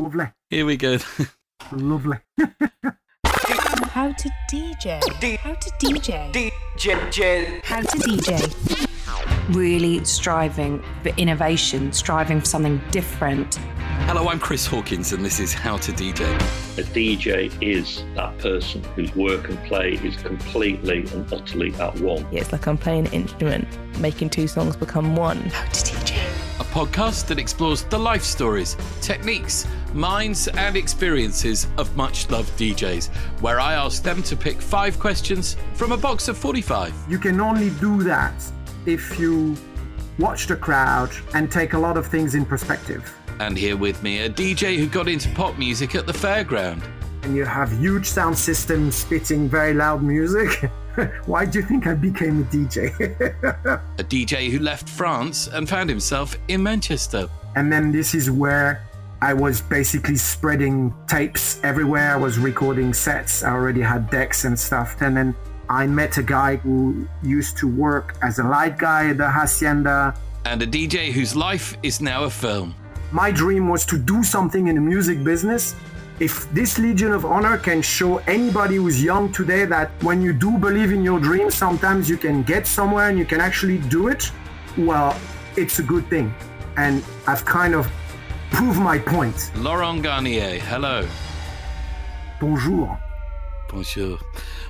Lovely. Here we go. Lovely. How to DJ. How to DJ. DJ. How to DJ. Really striving for innovation, striving for something different. Hello, I'm Chris Hawkins, and this is How to DJ. A DJ is that person whose work and play is completely and utterly at one. It's like I'm playing an instrument, making two songs become one. How to DJ. A podcast that explores the life stories, techniques, minds, and experiences of much loved DJs, where I ask them to pick five questions from a box of 45. You can only do that if you watch the crowd and take a lot of things in perspective. And here with me, a DJ who got into pop music at the fairground. And you have huge sound systems spitting very loud music. Why do you think I became a DJ? a DJ who left France and found himself in Manchester. And then this is where I was basically spreading tapes everywhere. I was recording sets. I already had decks and stuff. And then I met a guy who used to work as a light guy at the Hacienda. And a DJ whose life is now a film. My dream was to do something in the music business. If this Legion of Honor can show anybody who's young today that when you do believe in your dreams, sometimes you can get somewhere and you can actually do it, well, it's a good thing. And I've kind of proved my point. Laurent Garnier, hello. Bonjour. Bonjour.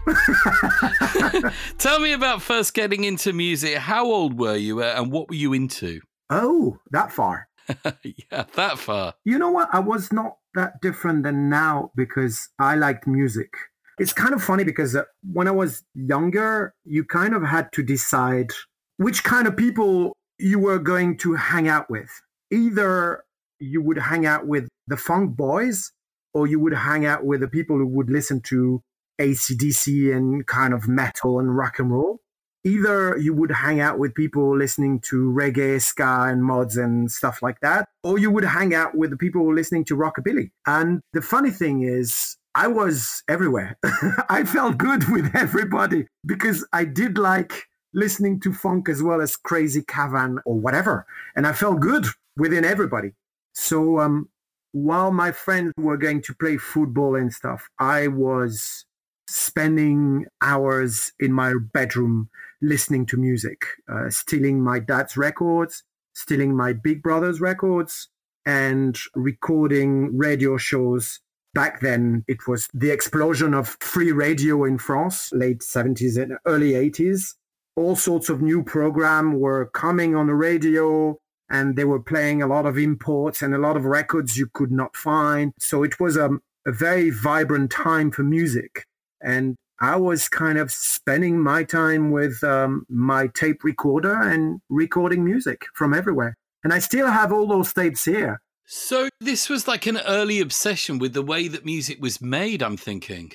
Tell me about first getting into music. How old were you uh, and what were you into? Oh, that far. yeah, that far. You know what? I was not that different than now because I liked music. It's kind of funny because uh, when I was younger, you kind of had to decide which kind of people you were going to hang out with. Either you would hang out with the funk boys or you would hang out with the people who would listen to ACDC and kind of metal and rock and roll. Either you would hang out with people listening to reggae, ska, and mods and stuff like that, or you would hang out with the people listening to rockabilly. And the funny thing is, I was everywhere. I felt good with everybody because I did like listening to funk as well as crazy cavan or whatever. And I felt good within everybody. So um, while my friends were going to play football and stuff, I was spending hours in my bedroom listening to music, uh, stealing my dad's records, stealing my big brother's records, and recording radio shows. Back then, it was the explosion of free radio in France, late 70s and early 80s. All sorts of new programs were coming on the radio and they were playing a lot of imports and a lot of records you could not find. So it was a, a very vibrant time for music. And I was kind of spending my time with um, my tape recorder and recording music from everywhere. And I still have all those tapes here. So this was like an early obsession with the way that music was made, I'm thinking.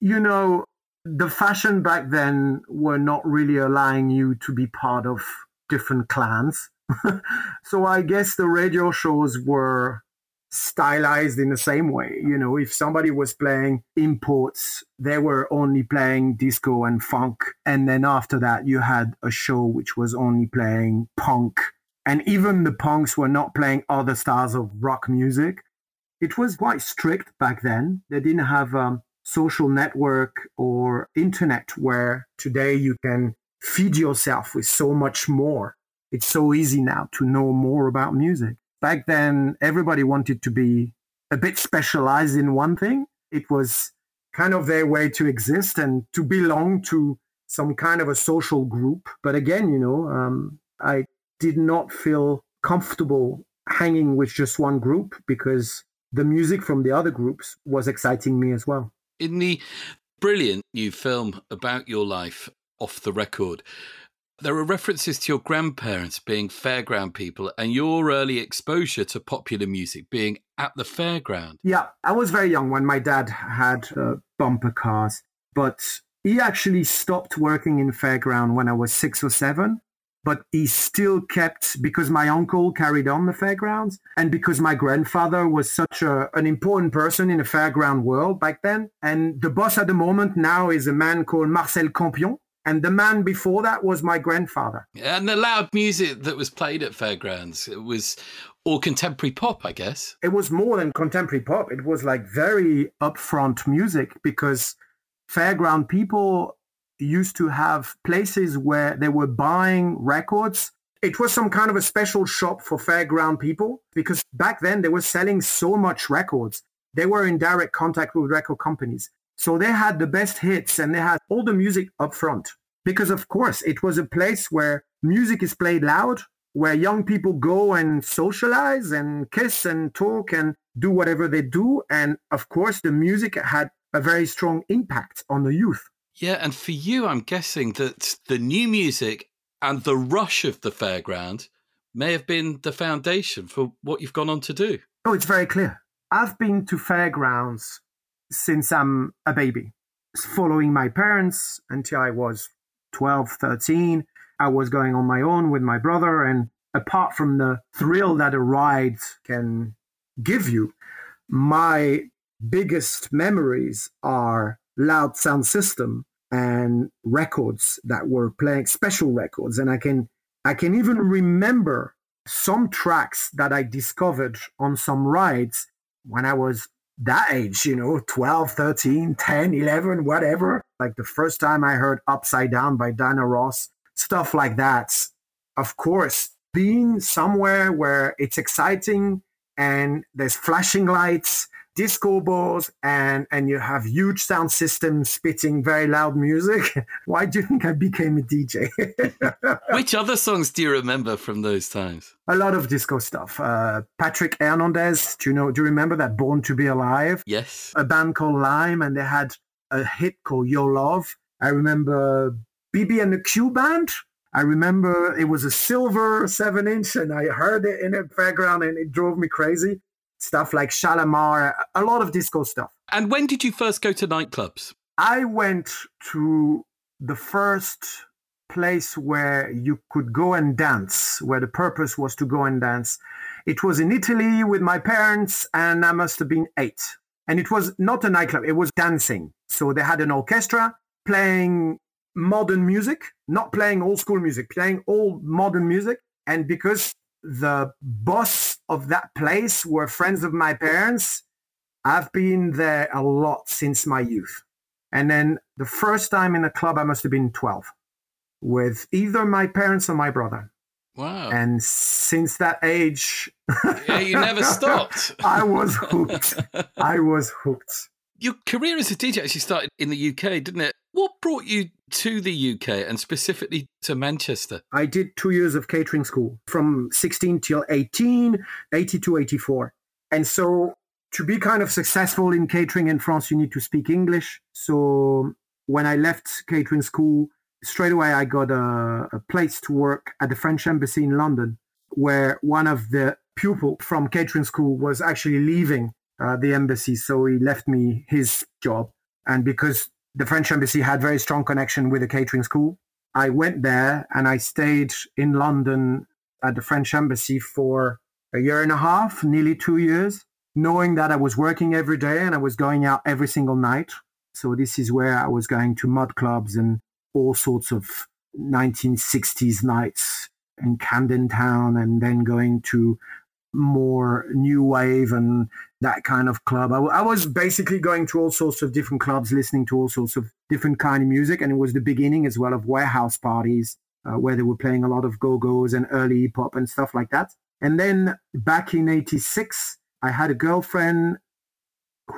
You know, the fashion back then were not really allowing you to be part of different clans. so I guess the radio shows were stylized in the same way. You know, if somebody was playing imports, they were only playing disco and funk. And then after that, you had a show which was only playing punk. And even the punks were not playing other styles of rock music. It was quite strict back then. They didn't have um, social network or internet where today you can feed yourself with so much more it's so easy now to know more about music. Back then, everybody wanted to be a bit specialized in one thing. It was kind of their way to exist and to belong to some kind of a social group. But again, you know, um, I did not feel comfortable hanging with just one group because the music from the other groups was exciting me as well. In the brilliant new film about your life off the record, there are references to your grandparents being fairground people and your early exposure to popular music being at the fairground. Yeah, I was very young when my dad had uh, bumper cars, but he actually stopped working in fairground when I was six or seven but he still kept because my uncle carried on the fairgrounds and because my grandfather was such a, an important person in the fairground world back then. And the boss at the moment now is a man called Marcel Campion. And the man before that was my grandfather. And the loud music that was played at fairgrounds, it was all contemporary pop, I guess. It was more than contemporary pop. It was like very upfront music because fairground people used to have places where they were buying records. It was some kind of a special shop for fairground people because back then they were selling so much records. They were in direct contact with record companies. So they had the best hits and they had all the music up front. Because of course it was a place where music is played loud, where young people go and socialize and kiss and talk and do whatever they do. And of course the music had a very strong impact on the youth. Yeah, and for you, I'm guessing that the new music and the rush of the fairground may have been the foundation for what you've gone on to do. Oh, it's very clear. I've been to fairgrounds since I'm a baby, following my parents until I was 12, 13. I was going on my own with my brother. And apart from the thrill that a ride can give you, my biggest memories are loud sound system and records that were playing special records and i can i can even remember some tracks that i discovered on some rides when i was that age you know 12 13 10 11 whatever like the first time i heard upside down by diana ross stuff like that. Of course being somewhere where it's exciting and there's flashing lights disco balls and and you have huge sound systems spitting very loud music. Why do you think i became a dj which other songs do you remember from those times? A lot of disco stuff. Uh, patrick hernandez do you know do you remember that born to be alive? Yes. A band called lime and they had a hit called your love. I remember bb and the q band. I remember it was a silver seven inch and I heard it in the background and it drove me crazy stuff like Shalamar, a lot of disco stuff. And when did you first go to nightclubs? I went to the first place where you could go and dance, where the purpose was to go and dance. It was in Italy with my parents, and I must have been eight. And it was not a nightclub, it was dancing. So they had an orchestra playing modern music, not playing old school music, playing old modern music. And because the boss of that place were friends of my parents. I've been there a lot since my youth. And then the first time in a club, I must have been 12 with either my parents or my brother. Wow. And since that age, yeah, you never stopped. I was hooked. I was hooked. Your career as a DJ actually started in the UK, didn't it? What brought you to the UK and specifically to Manchester? I did two years of catering school from 16 till 18, 82, 84. And so to be kind of successful in catering in France, you need to speak English. So when I left catering school, straight away I got a, a place to work at the French embassy in London, where one of the pupil from catering school was actually leaving uh, the embassy. So he left me his job. And because the French embassy had very strong connection with the catering school. I went there and I stayed in London at the French embassy for a year and a half, nearly two years, knowing that I was working every day and I was going out every single night. So this is where I was going to mud clubs and all sorts of 1960s nights in Camden Town and then going to more new wave and that kind of club. I, I, was basically going to all sorts of different clubs, listening to all sorts of different kind of music, and it was the beginning as well of warehouse parties uh, where they were playing a lot of go-go's and early hip hop and stuff like that. And then back in 86, I had a girlfriend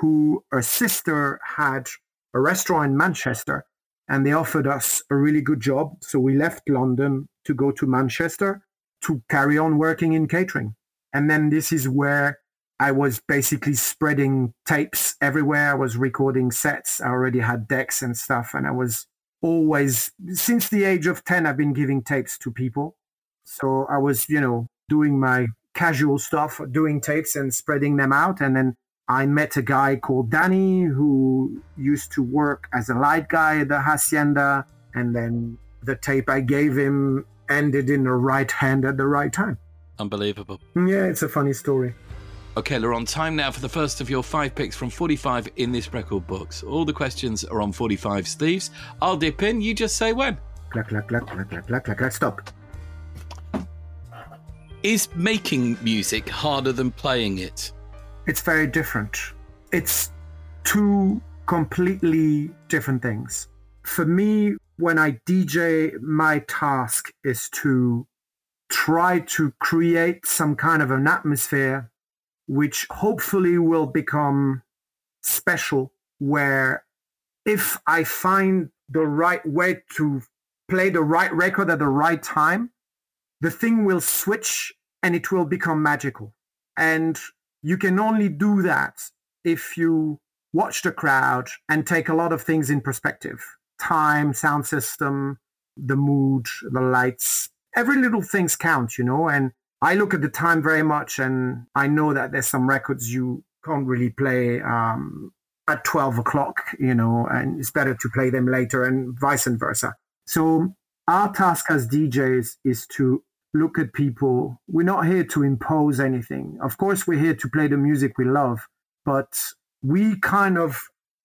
who her sister had a restaurant in Manchester and they offered us a really good job. So we left London to go to Manchester to carry on working in catering. And then this is where I was basically spreading tapes everywhere. I was recording sets. I already had decks and stuff. And I was always, since the age of 10, I've been giving tapes to people. So I was, you know, doing my casual stuff, doing tapes and spreading them out. And then I met a guy called Danny who used to work as a light guy at the Hacienda. And then the tape I gave him ended in the right hand at the right time. Unbelievable. Yeah, it's a funny story. Okay, on time now for the first of your five picks from 45 in this record box. All the questions are on 45 Steve's. I'll dip in, you just say when. Clack, clack, clack, clack, clack, clack, clack, clack, stop. Is making music harder than playing it? It's very different. It's two completely different things. For me, when I DJ, my task is to try to create some kind of an atmosphere which hopefully will become special where if I find the right way to play the right record at the right time, the thing will switch and it will become magical. And you can only do that if you watch the crowd and take a lot of things in perspective. Time, sound system, the mood, the lights, every little things count, you know, and I look at the time very much and I know that there's some records you can't really play um, at 12 o'clock, you know, and it's better to play them later and vice versa. So our task as DJs is to look at people. We're not here to impose anything. Of course, we're here to play the music we love, but we kind of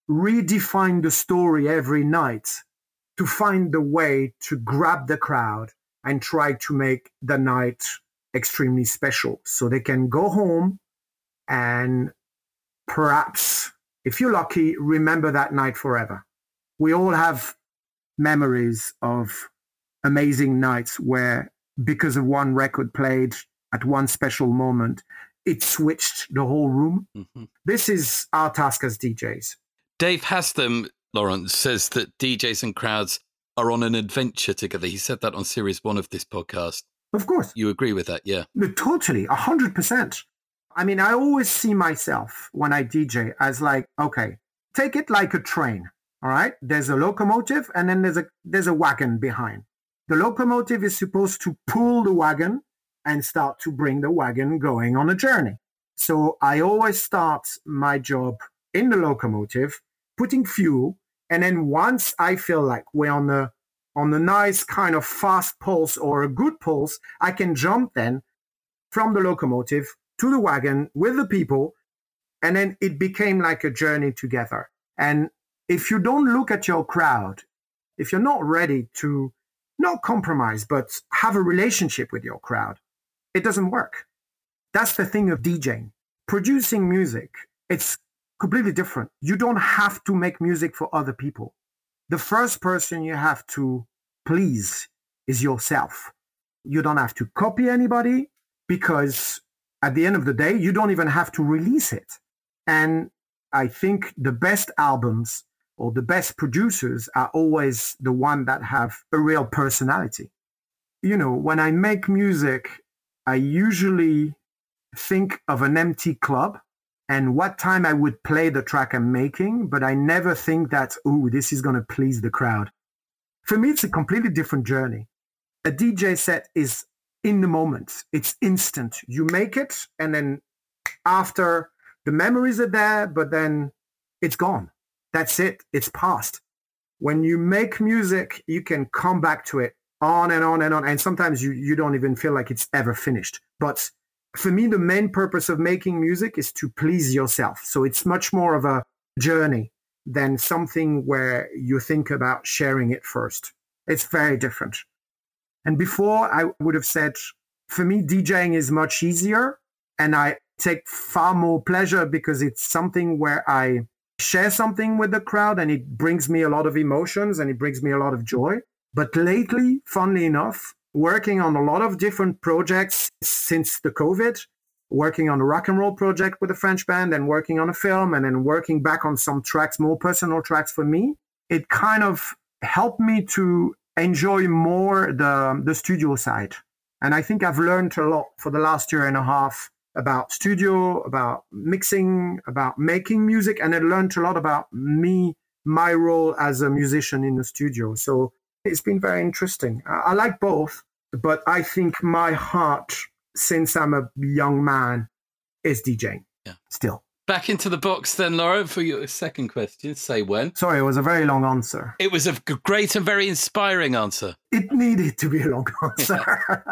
redefine the story every night to find the way to grab the crowd and try to make the night extremely special. So they can go home and perhaps, if you're lucky, remember that night forever. We all have memories of amazing nights where, because of one record played at one special moment, it switched the whole room. Mm-hmm. This is our task as DJs. Dave Haslam, Lawrence, says that DJs and crowds are on an adventure together. He said that on series one of this podcast. Of course. You agree with that, yeah? No, totally, 100%. I mean, I always see myself when I DJ as like, okay, take it like a train. All right. There's a locomotive and then there's a there's a wagon behind. The locomotive is supposed to pull the wagon and start to bring the wagon going on a journey. So I always start my job in the locomotive, putting fuel, and then once I feel like we're on the on a nice kind of fast pulse or a good pulse, I can jump then from the locomotive to the wagon with the people. And then it became like a journey together. And if you don't look at your crowd, if you're not ready to not compromise, but have a relationship with your crowd, it doesn't work. That's the thing of DJing. Producing music, it's completely different. You don't have to make music for other people the first person you have to please is yourself. You don't have to copy anybody because at the end of the day, you don't even have to release it. And I think the best albums or the best producers are always the one that have a real personality. You know, when I make music, I usually think of an empty club and what time I would play the track I'm making, but I never think that, oh, this is going to please the crowd. For me, it's a completely different journey. A DJ set is in the moment. It's instant. You make it and then after the memories are there, but then it's gone. That's it. It's past. When you make music, you can come back to it on and on and on. And sometimes you, you don't even feel like it's ever finished. But for me, the main purpose of making music is to please yourself. So it's much more of a journey than something where you think about sharing it first. It's very different. And before I would have said, for me, DJing is much easier and I take far more pleasure because it's something where I share something with the crowd and it brings me a lot of emotions and it brings me a lot of joy. But lately, funnily enough, working on a lot of different projects since the COVID, working on a rock and roll project with a French band and working on a film and then working back on some tracks, more personal tracks for me, it kind of helped me to enjoy more the, the studio side. And I think I've learned a lot for the last year and a half about studio, about mixing, about making music, and I learned a lot about me, my role as a musician in the studio. So it's been very interesting. I, I like both, but I think my heart, since I'm a young man, is DJing. Yeah. Still. Back into the box then, Laurent, for your second question. Say when. Sorry, it was a very long answer. It was a great and very inspiring answer. It needed to be a long answer.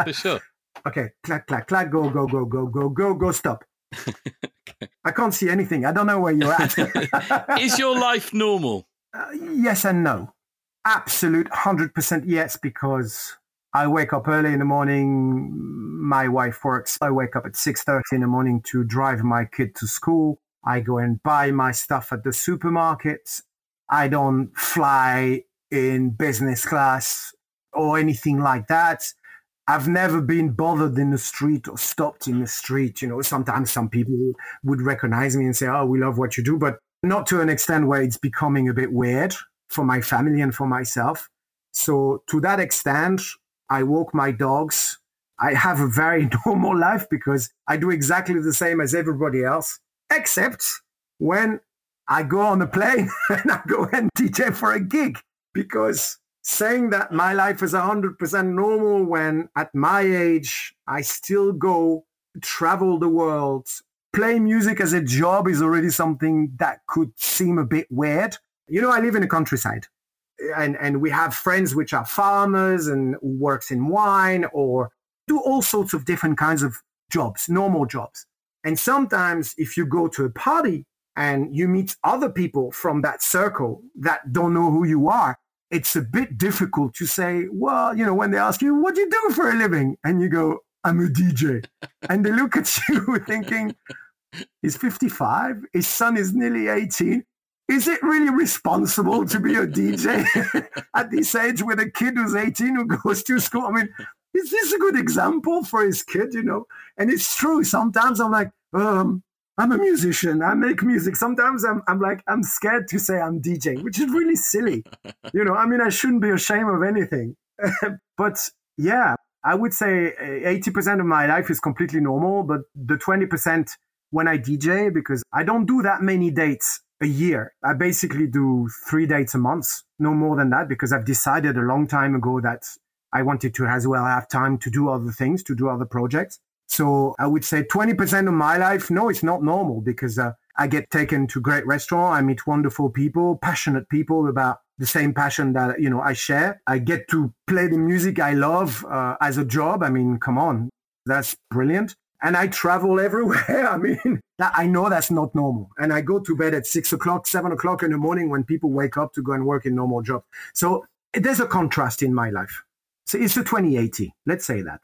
For sure. okay, clack, clack, clack, go, go, go, go, go, go, go, stop. I can't see anything. I don't know where you're at. Is your life normal? Uh, yes and no. Absolute 100% yes, because I wake up early in the morning. My wife works. I wake up at 6.30 in the morning to drive my kid to school. I go and buy my stuff at the supermarkets. I don't fly in business class or anything like that. I've never been bothered in the street or stopped in the street. You know, sometimes some people would recognize me and say, oh, we love what you do, but not to an extent where it's becoming a bit weird for my family and for myself. So to that extent, I walk my dogs. I have a very normal life because I do exactly the same as everybody else, except when I go on a plane and I go and DJ for a gig because saying that my life is 100% normal when at my age I still go travel the world, play music as a job is already something that could seem a bit weird. You know, I live in the countryside and, and we have friends which are farmers and works in wine or do all sorts of different kinds of jobs, normal jobs. And sometimes if you go to a party and you meet other people from that circle that don't know who you are, it's a bit difficult to say, well, you know, when they ask you, what do you do for a living? And you go, I'm a DJ. and they look at you thinking, he's 55, his son is nearly 18. Is it really responsible to be a DJ at this age with a kid who's 18 who goes to school? I mean, is this a good example for his kid, you know? And it's true. Sometimes I'm like, um, I'm a musician. I make music. Sometimes I'm, I'm like, I'm scared to say I'm DJing, which is really silly. You know, I mean, I shouldn't be ashamed of anything. but yeah, I would say 80% of my life is completely normal, but the 20% when I DJ, because I don't do that many dates a year. I basically do three dates a month, no more than that, because I've decided a long time ago that I wanted to as well have time to do other things, to do other projects. So I would say 20% of my life, no, it's not normal because uh, I get taken to great restaurant. I meet wonderful people, passionate people about the same passion that, you know, I share. I get to play the music I love uh, as a job. I mean, come on, that's brilliant. And I travel everywhere. I mean, I know that's not normal. And I go to bed at six o'clock, seven o'clock in the morning when people wake up to go and work in normal jobs. So there's a contrast in my life. So it's a 2080. Let's say that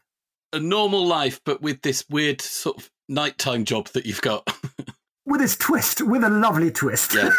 a normal life, but with this weird sort of nighttime job that you've got. with this twist, with a lovely twist. Yeah.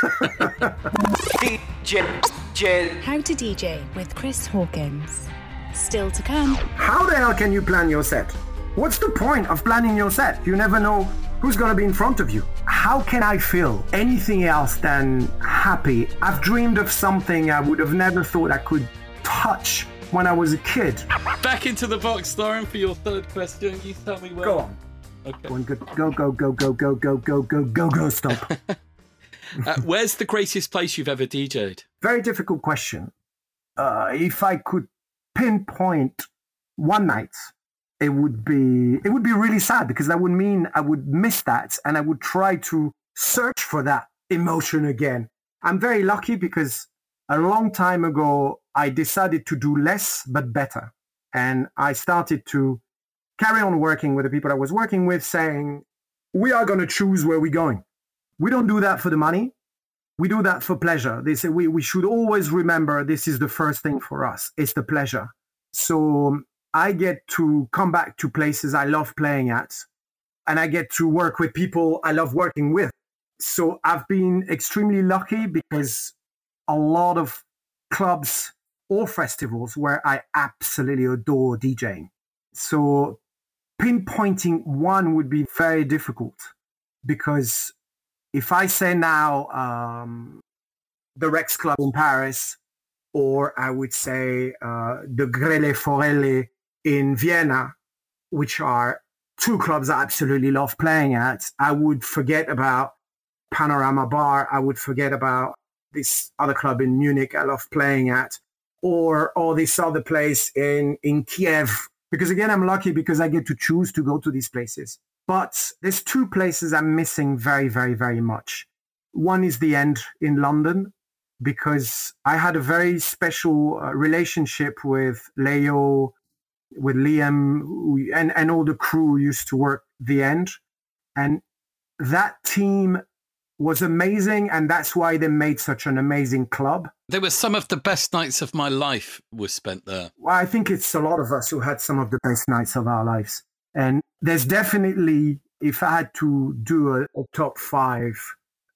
DJ. How to DJ with Chris Hawkins. Still to come. How the hell can you plan your set? What's the point of planning your set? You never know who's going to be in front of you. How can I feel anything else than happy? I've dreamed of something I would have never thought I could touch when I was a kid. Back into the box, Laurent, for your third question. You tell me where. Go on. Okay. Go, on, go, go, go, go, go, go, go, go, go, go, go, stop. uh, where's the greatest place you've ever DJed? Very difficult question. Uh, if I could pinpoint one night, it would be it would be really sad because that would mean I would miss that and I would try to search for that emotion again. I'm very lucky because a long time ago I decided to do less but better. And I started to carry on working with the people I was working with saying, we are going to choose where we're going. We don't do that for the money. We do that for pleasure. They say we, we should always remember this is the first thing for us. It's the pleasure. So I get to come back to places I love playing at and I get to work with people I love working with. So I've been extremely lucky because a lot of clubs or festivals where I absolutely adore DJing. So pinpointing one would be very difficult because if I say now um, the Rex Club in Paris, or I would say uh, the Grelle Forelle in Vienna, which are two clubs I absolutely love playing at, I would forget about Panorama Bar. I would forget about this other club in Munich I love playing at, or or this other place in in Kiev. Because again, I'm lucky because I get to choose to go to these places. But there's two places I'm missing very, very, very much. One is the end in London because I had a very special uh, relationship with Layo, with Liam, and, and all the crew used to work the end. And that team was amazing. And that's why they made such an amazing club. There were some of the best nights of my life were spent there. Well, I think it's a lot of us who had some of the best nights of our lives. And there's definitely, if I had to do a, a top five,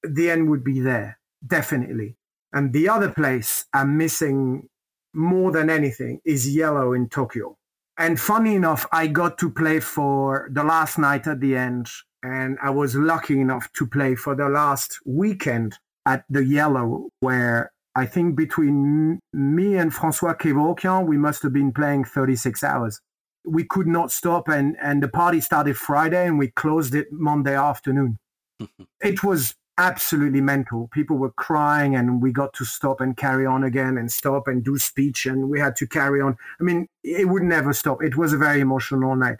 the end would be there, definitely. And the other place I'm missing more than anything is Yellow in Tokyo. And funny enough, I got to play for the last night at the end, and I was lucky enough to play for the last weekend at the Yellow, where I think between me and Francois Kevorkian, we must have been playing 36 hours. We could not stop and and the party started friday and we closed it monday afternoon. It was absolutely mental. People were crying and we got to stop and carry on again and stop and do speech and we had to carry on. I mean it would never stop. It was a very emotional night.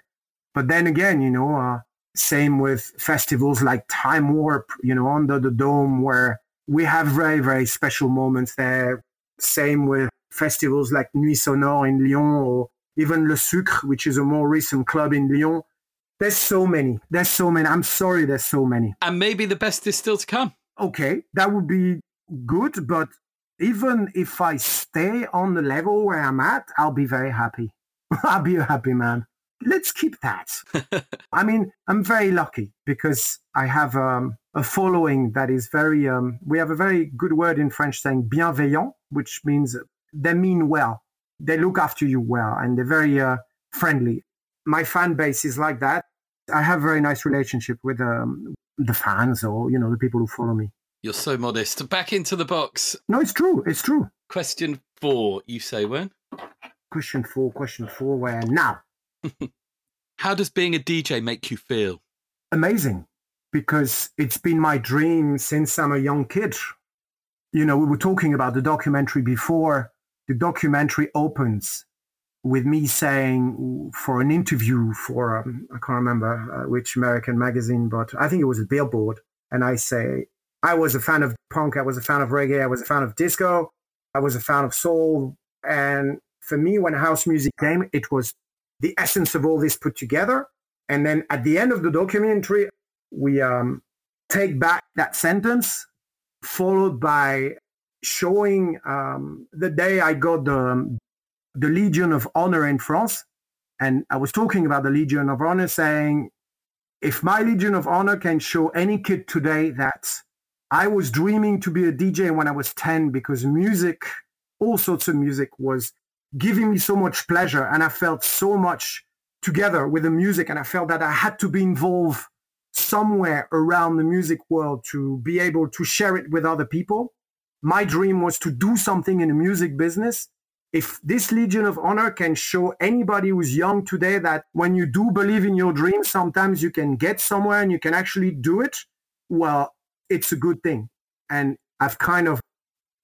But then again you know uh, same with festivals like time warp you know under the dome where we have very very special moments there. Same with festivals like nuit sonore in lyon or even Le Sucre, which is a more recent club in Lyon. There's so many. There's so many. I'm sorry, there's so many. And maybe the best is still to come. Okay, that would be good. But even if I stay on the level where I'm at, I'll be very happy. I'll be a happy man. Let's keep that. I mean, I'm very lucky because I have um, a following that is very, um, we have a very good word in French saying bienveillant, which means they mean well they look after you well and they're very uh, friendly. My fan base is like that. I have a very nice relationship with um, the fans or, you know, the people who follow me. You're so modest. Back into the box. No, it's true. It's true. Question four, you say when? Question four, question four, where now? How does being a DJ make you feel? Amazing, because it's been my dream since I'm a young kid. You know, we were talking about the documentary before the documentary opens with me saying for an interview for um, I can't remember uh, which American magazine, but I think it was a Billboard, and I say I was a fan of punk, I was a fan of reggae, I was a fan of disco, I was a fan of soul, and for me, when house music came, it was the essence of all this put together. And then at the end of the documentary, we um, take back that sentence, followed by showing um, the day I got the, the Legion of Honor in France. And I was talking about the Legion of Honor, saying, if my Legion of Honor can show any kid today that I was dreaming to be a DJ when I was 10 because music, all sorts of music, was giving me so much pleasure. And I felt so much together with the music. And I felt that I had to be involved somewhere around the music world to be able to share it with other people my dream was to do something in the music business. If this Legion of Honor can show anybody who's young today that when you do believe in your dream, sometimes you can get somewhere and you can actually do it, well, it's a good thing. And I've kind of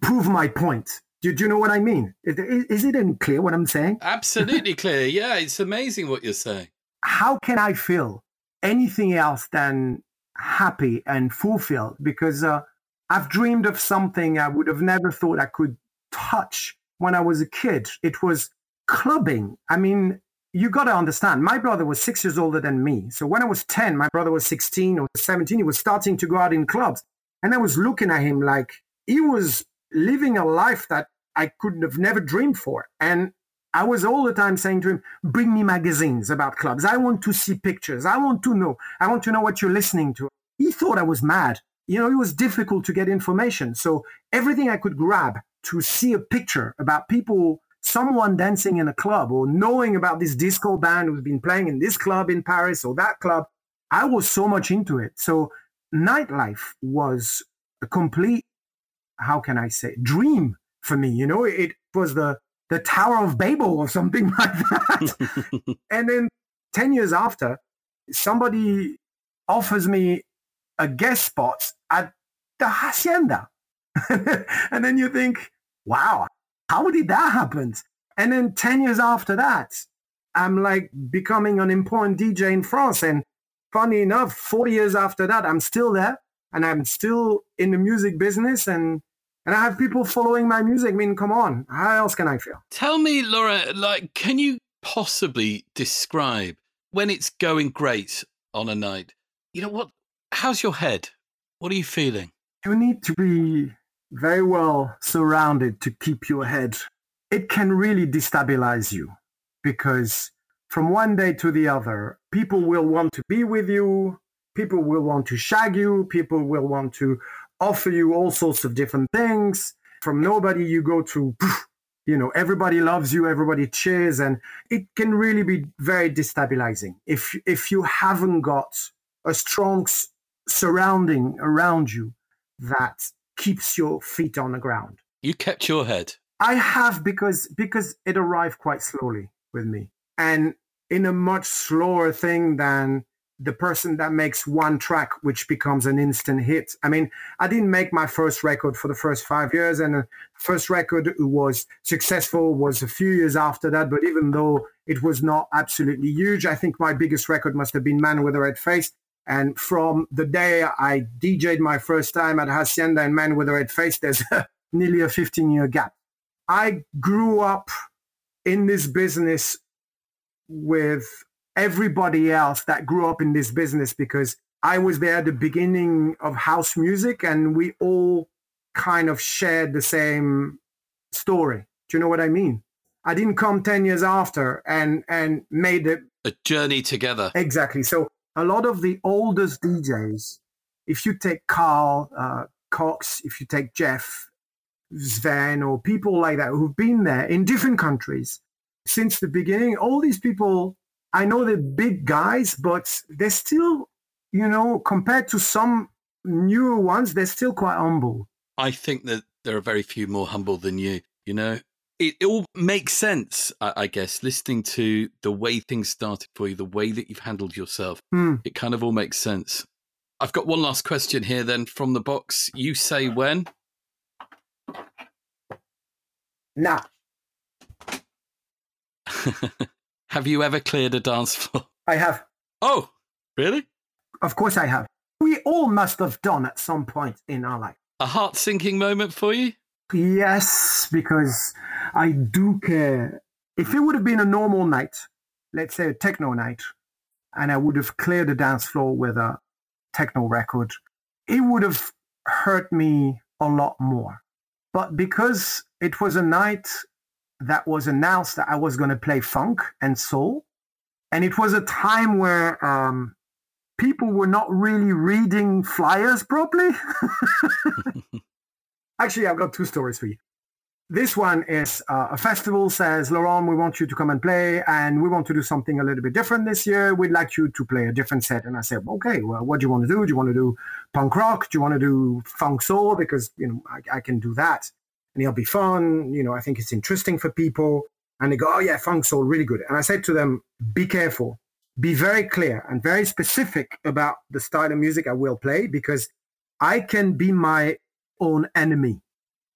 proved my point. Do, do you know what I mean? Is, is it clear what I'm saying? Absolutely clear. Yeah, it's amazing what you're saying. How can I feel anything else than happy and fulfilled? Because uh, I've dreamed of something I would have never thought I could touch when I was a kid. It was clubbing. I mean, you got to understand, my brother was six years older than me. So when I was 10, my brother was 16 or 17. He was starting to go out in clubs. And I was looking at him like he was living a life that I couldn't have never dreamed for. And I was all the time saying to him, bring me magazines about clubs. I want to see pictures. I want to know. I want to know what you're listening to. He thought I was mad you know, it was difficult to get information. So everything I could grab to see a picture about people, someone dancing in a club or knowing about this disco band who's been playing in this club in Paris or that club, I was so much into it. So nightlife was a complete, how can I say, dream for me. You know, it was the, the Tower of Babel or something like that. and then 10 years after, somebody offers me a guest spot at the Hacienda. and then you think, wow, how did that happen? And then 10 years after that, I'm like becoming an important DJ in France. And funny enough, 40 years after that, I'm still there and I'm still in the music business and and I have people following my music. I mean, come on, how else can I feel? Tell me, Laurent, like, can you possibly describe when it's going great on a night? You know what? How's your head? What are you feeling? You need to be very well surrounded to keep your head. It can really destabilize you because from one day to the other, people will want to be with you, people will want to shag you, people will want to offer you all sorts of different things. From nobody, you go to, you know, everybody loves you, everybody cheers, and it can really be very destabilizing if if you haven't got a strong surrounding around you that keeps your feet on the ground. You kept your head. I have because because it arrived quite slowly with me, and in a much slower thing than the person that makes one track which becomes an instant hit. I mean, I didn't make my first record for the first five years, and the first record was successful was a few years after that. But even though it was not absolutely huge, I think my biggest record must have been Man with a Red Face. And from the day I DJ'd my first time at Hacienda and Man with a Red Face, there's nearly a 15 year gap. I grew up in this business with everybody else that grew up in this business because I was there at the beginning of house music and we all kind of shared the same story. Do you know what I mean? I didn't come 10 years after and, and made it a journey together. Exactly. So a lot of the oldest DJs, if you take Carl uh, Cox, if you take Jeff Sven or people like that who've been there in different countries since the beginning, all these people I know they're big guys, but they're still, you know, compared to some newer ones, they're still quite humble. I think that there are very few more humble than you. You know, it, it all makes sense, I, I, guess, listening to the way things started for you, the way that you've handled yourself. Hmm. It kind of all makes sense. I've got one last question here then from the box. You say when? Now. Have you ever cleared a dance floor? I have. Oh, really? Of course I have. We all must have done at some point in our life. A heart sinking moment for you? Yes, because I do care. If it would have been a normal night, let's say a techno night, and I would have cleared the dance floor with a techno record, it would have hurt me a lot more. But because it was a night that was announced that I was going to play funk and soul. And it was a time where um, people were not really reading flyers properly. Actually, I've got two stories for you. This one is uh, a festival says, Laurent, we want you to come and play, and we want to do something a little bit different this year. We'd like you to play a different set. And I said, okay, well, what do you want to do? Do you want to do punk rock? Do you want to do funk soul? Because, you know, I, I can do that and it'll be fun. You know, I think it's interesting for people. And they go, oh yeah, funk soul, really good. And I said to them, be careful, be very clear and very specific about the style of music I will play because I can be my own enemy.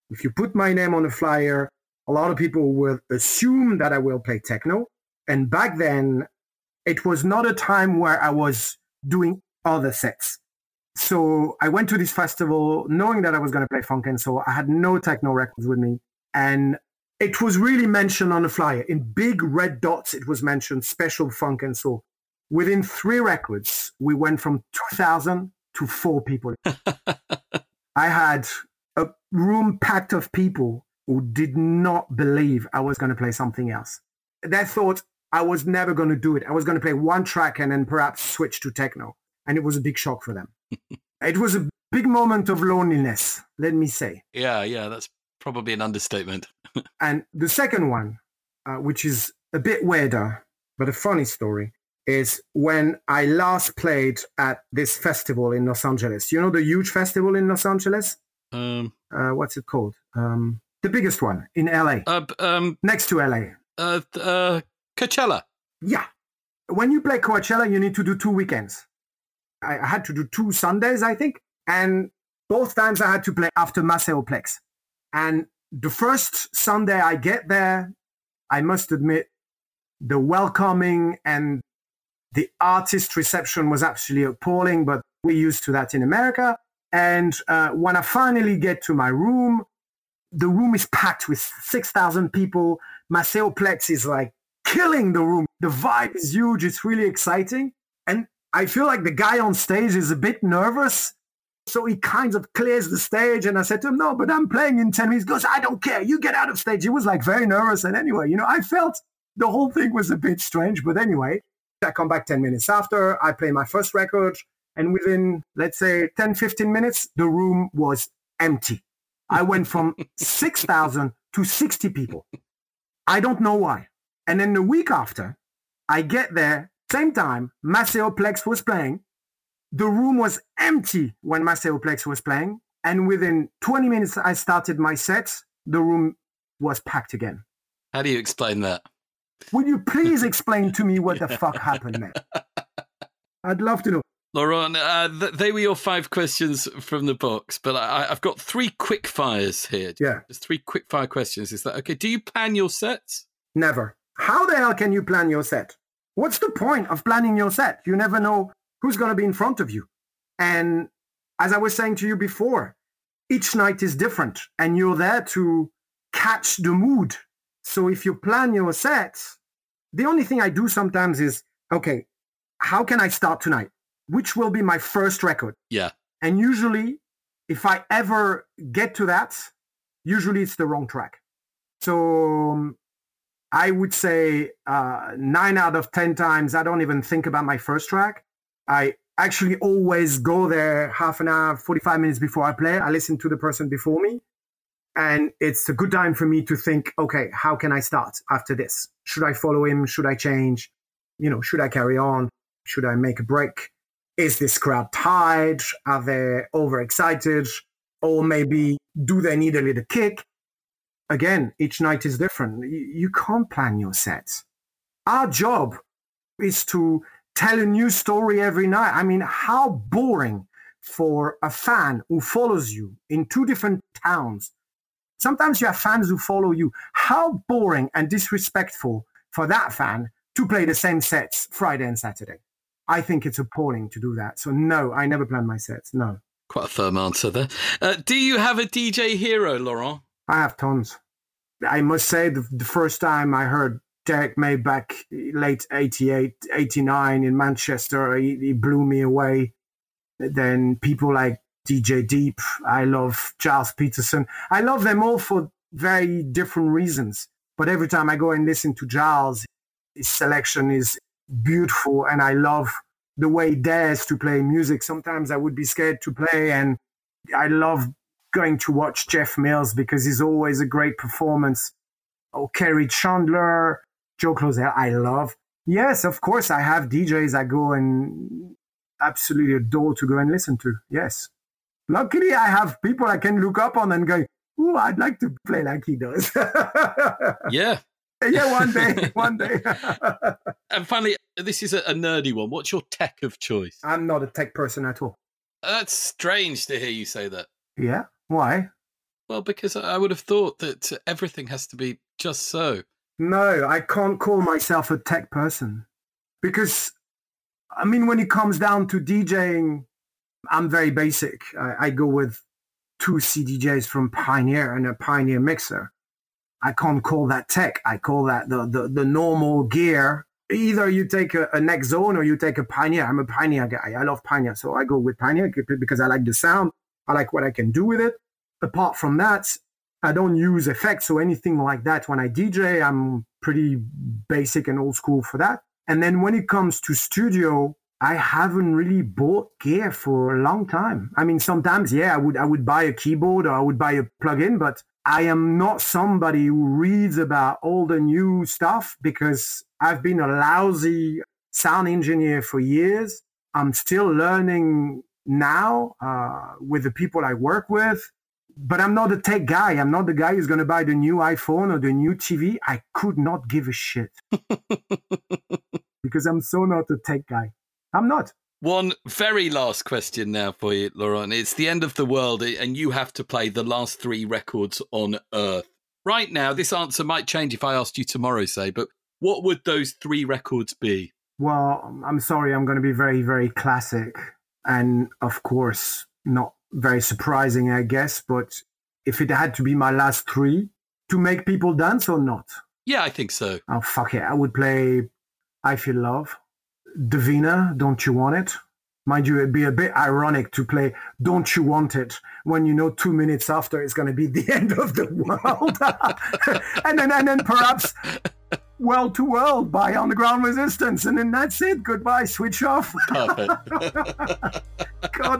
If you put my name on a flyer, a lot of people will assume that I will play techno. And back then, it was not a time where I was doing other sets. So I went to this festival knowing that I was going to play funk and so I had no techno records with me. And it was really mentioned on the flyer. In big red dots, it was mentioned special funk and soul. Within three records, we went from 2,000 to four people. I had a room packed of people who did not believe I was going to play something else. They thought I was never going to do it. I was going to play one track and then perhaps switch to techno. And it was a big shock for them. it was a big moment of loneliness, let me say. Yeah, yeah, that's Probably an understatement. and the second one, uh, which is a bit weirder, but a funny story, is when I last played at this festival in Los Angeles. You know the huge festival in Los Angeles? Um, uh, what's it called? Um, the biggest one in LA. Uh, um, Next to LA. Uh, uh, Coachella. Yeah. When you play Coachella, you need to do two weekends. I, I had to do two Sundays, I think. And both times I had to play after Maceo Plex. And the first Sunday I get there, I must admit, the welcoming and the artist reception was absolutely appalling, but we're used to that in America. And uh, when I finally get to my room, the room is packed with 6,000 people. Maceo Plex is like killing the room. The vibe is huge. It's really exciting. And I feel like the guy on stage is a bit nervous. So he kind of clears the stage. And I said to him, no, but I'm playing in 10 minutes. He goes, I don't care. You get out of stage. He was like very nervous. And anyway, you know, I felt the whole thing was a bit strange. But anyway, I come back 10 minutes after. I play my first record. And within, let's say, 10, 15 minutes, the room was empty. I went from 6,000 to 60 people. I don't know why. And then the week after, I get there, same time, Maceo Plex was playing. The room was empty when Maceo Plex was playing. And within 20 minutes, I started my set. The room was packed again. How do you explain that? Would you please explain to me what the fuck happened, man? I'd love to know. Laurent, uh, th- they were your five questions from the box, but I- have got three quick fires here. Yeah. Just three quick fire questions. Is that okay? Do you plan your sets? Never. How the hell can you plan your set? What's the point of planning your set? You never know who's going to be in front of you. And as I was saying to you before, each night is different and you're there to catch the mood. So if you plan your set, the only thing I do sometimes is, okay, how can I start tonight? which will be my first record. Yeah. And usually, if I ever get to that, usually it's the wrong track. So um, I would say uh, nine out of 10 times, I don't even think about my first track. I actually always go there half an hour, 45 minutes before I play. I listen to the person before me. And it's a good time for me to think, okay, how can I start after this? Should I follow him? Should I change? You know, should I carry on? Should I make a break? is this crowd tired? Are they overexcited? Or maybe do they need a little kick? Again, each night is different. You can't plan your sets. Our job is to tell a new story every night. I mean, how boring for a fan who follows you in two different towns. Sometimes you have fans who follow you. How boring and disrespectful for that fan to play the same sets Friday and Saturday. I think it's appalling to do that. So no, I never plan my sets. No. Quite a firm answer there. Uh, do you have a DJ hero, Laurent? I have tons. I must say the, the first time I heard Derrick May back late 88, 89 in Manchester, he, he blew me away. Then people like DJ Deep, I love Charles Peterson. I love them all for very different reasons. But every time I go and listen to Gilles, his selection is beautiful and I love the way he dares to play music. Sometimes I would be scared to play and I love going to watch Jeff Mills because he's always a great performance. Oh, Kerri Chandler, Joe Claussell, I love. Yes, of course, I have DJs I go and absolutely adore to go and listen to. Yes. Luckily, I have people I can look up on and go, oh, I'd like to play like he does. yeah, yeah, one day, one day. and finally, this is a, a, nerdy one. What's your tech of choice? I'm not a tech person at all. That's strange to hear you say that. Yeah, why? Well, because I would have thought that everything has to be just so. No, I can't call myself a tech person because, I mean, when it comes down to DJing, I'm very basic. I, I go with two CDJs from Pioneer and a Pioneer mixer I can't call that tech. I call that the, the, the normal gear. Either you take a, a next zone or you take a Pioneer. I'm a Pioneer guy. I love Pioneer. So I go with Pioneer because I like the sound. I like what I can do with it. Apart from that, I don't use effects or anything like that. When I DJ, I'm pretty basic and old school for that. And then when it comes to studio, I haven't really bought gear for a long time. I mean, sometimes, yeah, I would I would buy a keyboard or I would buy a plugin, but I am not somebody who reads about all the new stuff because I've been a lousy sound engineer for years. I'm still learning now uh, with the people I work with, but I'm not a tech guy. I'm not the guy who's going to buy the new iPhone or the new TV. I could not give a shit because I'm so not a tech guy. I'm not. One very last question now for you, Laurent. It's the end of the world, eh, and you have to play the last three records on Earth. Right now, this answer might change if I asked you tomorrow, say, but what would those three records be? Well, I'm sorry, I'm going to be very, very classic. And of course, not very surprising, I guess. But if it had to be my last three, to make people dance or not? Yeah, I think so. Oh, fuck it. I would play I Feel Love Davina, Don't You Want It? Mind you, it'd be a bit ironic to play Don't You Want It when you know two minutes after it's going to be the end of the world. and, then, and then perhaps World to World by Underground Resistance. And then that's it. Goodbye. Switch off. God,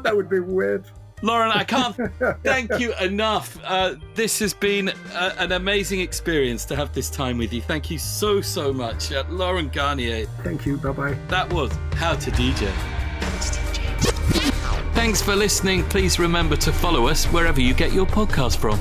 that would be weird. Laurent, I can't thank you enough. Uh, this has been a, an amazing experience to have this time with you. Thank you so, so much. Uh, Laurent Garnier. Thank you. Bye bye. That was How to DJ. Thanks for listening. Please remember to follow us wherever you get your podcast from.